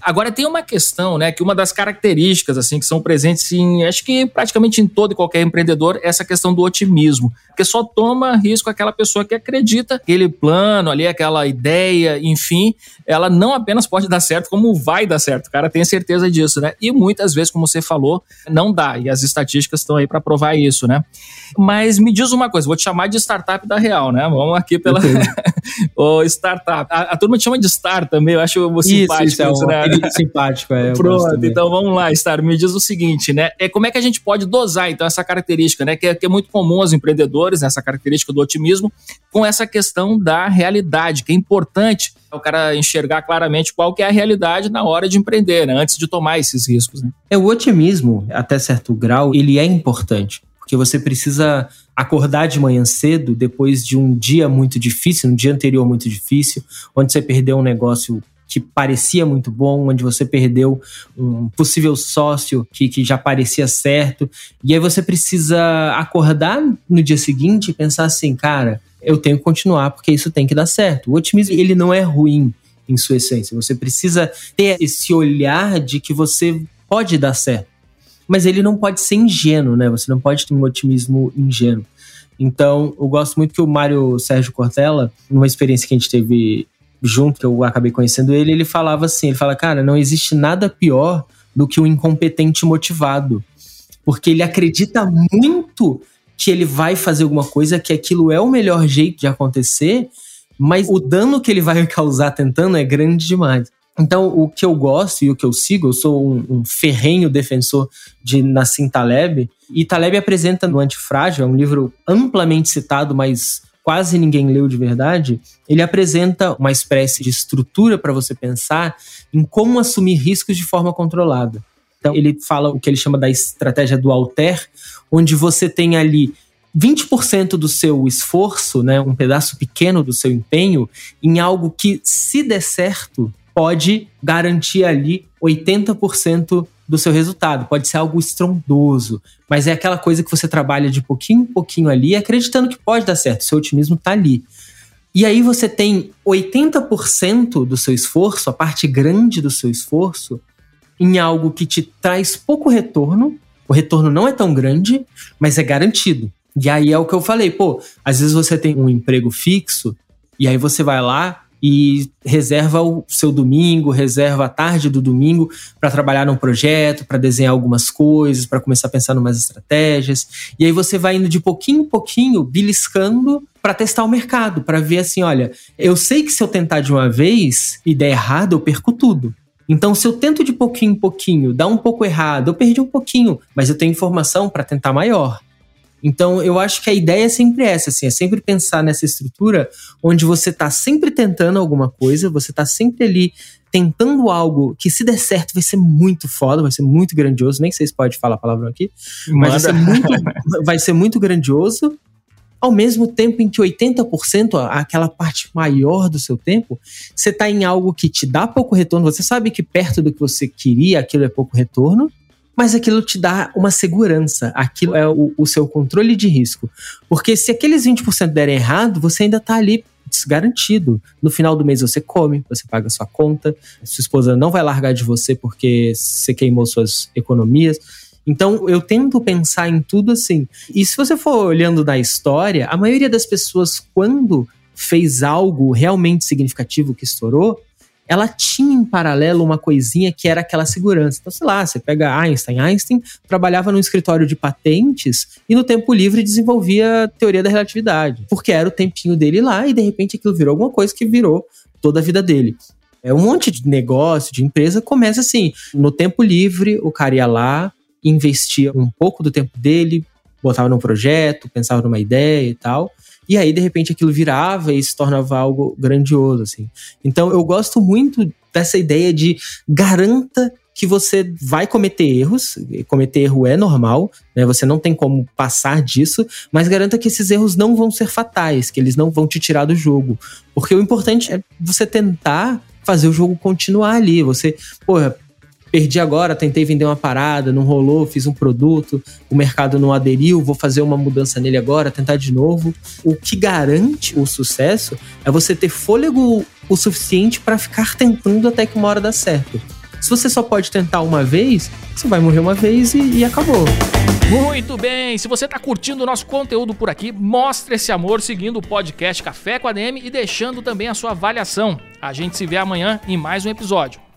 Agora tem uma questão, né, que uma das características assim que são presentes em, acho que praticamente em todo e qualquer empreendedor, é essa questão do otimismo, porque só toma risco aquela pessoa que acredita que aquele plano ali, aquela ideia, enfim, ela não apenas pode dar certo, como vai dar certo. O cara tem certeza disso, né? E muitas vezes, como você falou, não dá, e as estatísticas estão aí para provar isso, né? Mas me diz uma coisa, vou te chamar de startup da real, né? Vamos aqui pela o startup. A, a, turma te chama de Star também, eu acho simpático isso, é um né? simpático, é. Pronto, então vamos lá, Star, me diz o seguinte, né? É como é que a gente pode dosar então essa característica, né? Que é, que é muito comum aos empreendedores, essa característica do otimismo, com essa questão da realidade, que é importante o cara enxergar claramente qual que é a realidade na hora de empreender, né? Antes de tomar esses riscos. Né? É o otimismo, até certo grau, ele é importante porque você precisa acordar de manhã cedo depois de um dia muito difícil, um dia anterior muito difícil, onde você perdeu um negócio que parecia muito bom, onde você perdeu um possível sócio que, que já parecia certo. E aí você precisa acordar no dia seguinte e pensar assim, cara, eu tenho que continuar porque isso tem que dar certo. O otimismo, ele não é ruim em sua essência. Você precisa ter esse olhar de que você pode dar certo mas ele não pode ser ingênuo, né? Você não pode ter um otimismo ingênuo. Então, eu gosto muito que o Mário Sérgio Cortella, numa experiência que a gente teve junto, que eu acabei conhecendo ele, ele falava assim, ele fala, cara, não existe nada pior do que um incompetente motivado. Porque ele acredita muito que ele vai fazer alguma coisa, que aquilo é o melhor jeito de acontecer, mas o dano que ele vai causar tentando é grande demais. Então, o que eu gosto e o que eu sigo, eu sou um, um ferrenho defensor de Nassim Taleb, e Taleb apresenta no Antifrágil, é um livro amplamente citado, mas quase ninguém leu de verdade, ele apresenta uma espécie de estrutura para você pensar em como assumir riscos de forma controlada. Então, ele fala o que ele chama da estratégia do alter, onde você tem ali 20% do seu esforço, né, um pedaço pequeno do seu empenho, em algo que, se der certo, pode garantir ali 80% do seu resultado. Pode ser algo estrondoso, mas é aquela coisa que você trabalha de pouquinho em pouquinho ali, acreditando que pode dar certo. Seu otimismo está ali. E aí você tem 80% do seu esforço, a parte grande do seu esforço, em algo que te traz pouco retorno. O retorno não é tão grande, mas é garantido. E aí é o que eu falei, pô, às vezes você tem um emprego fixo e aí você vai lá, e reserva o seu domingo, reserva a tarde do domingo para trabalhar num projeto, para desenhar algumas coisas, para começar a pensar em umas estratégias. E aí você vai indo de pouquinho em pouquinho, beliscando para testar o mercado, para ver assim, olha, eu sei que se eu tentar de uma vez e der errado, eu perco tudo. Então, se eu tento de pouquinho em pouquinho, dá um pouco errado, eu perdi um pouquinho, mas eu tenho informação para tentar maior. Então, eu acho que a ideia é sempre essa, assim, é sempre pensar nessa estrutura onde você está sempre tentando alguma coisa, você está sempre ali tentando algo que, se der certo, vai ser muito foda, vai ser muito grandioso. Nem sei se pode falar a palavra aqui, mas vai ser, muito, vai ser muito grandioso. Ao mesmo tempo em que 80%, aquela parte maior do seu tempo, você está em algo que te dá pouco retorno. Você sabe que perto do que você queria, aquilo é pouco retorno mas aquilo te dá uma segurança, aquilo é o, o seu controle de risco. Porque se aqueles 20% derem errado, você ainda está ali garantido. No final do mês você come, você paga sua conta, sua esposa não vai largar de você porque você queimou suas economias. Então eu tento pensar em tudo assim. E se você for olhando na história, a maioria das pessoas, quando fez algo realmente significativo que estourou, ela tinha em paralelo uma coisinha que era aquela segurança. Então, sei lá, você pega Einstein. Einstein trabalhava num escritório de patentes e no tempo livre desenvolvia a teoria da relatividade, porque era o tempinho dele lá e de repente aquilo virou alguma coisa que virou toda a vida dele. É um monte de negócio, de empresa começa assim, no tempo livre, o cara ia lá, investia um pouco do tempo dele, botava num projeto, pensava numa ideia e tal. E aí, de repente, aquilo virava e se tornava algo grandioso, assim. Então, eu gosto muito dessa ideia de garanta que você vai cometer erros, cometer erro é normal, né? Você não tem como passar disso, mas garanta que esses erros não vão ser fatais, que eles não vão te tirar do jogo. Porque o importante é você tentar fazer o jogo continuar ali. Você, porra, perdi agora, tentei vender uma parada, não rolou, fiz um produto, o mercado não aderiu, vou fazer uma mudança nele agora, tentar de novo. O que garante o sucesso é você ter fôlego o suficiente para ficar tentando até que uma hora dá certo. Se você só pode tentar uma vez, você vai morrer uma vez e, e acabou. Muito bem, se você está curtindo o nosso conteúdo por aqui, mostre esse amor seguindo o podcast Café com a DM e deixando também a sua avaliação. A gente se vê amanhã em mais um episódio.